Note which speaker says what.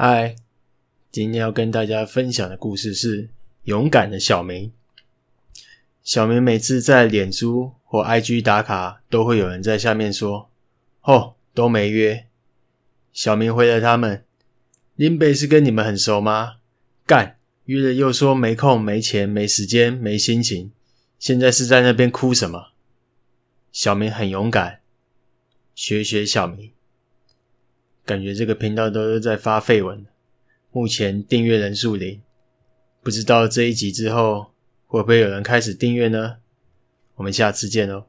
Speaker 1: 嗨，今天要跟大家分享的故事是勇敢的小明。小明每次在脸书或 IG 打卡，都会有人在下面说：“哦，都没约。”小明回了他们：“林北是跟你们很熟吗？干约了又说没空、没钱、没时间、没心情，现在是在那边哭什么？”小明很勇敢，学学小明。感觉这个频道都是在发废文，目前订阅人数零，不知道这一集之后会不会有人开始订阅呢？我们下次见哦。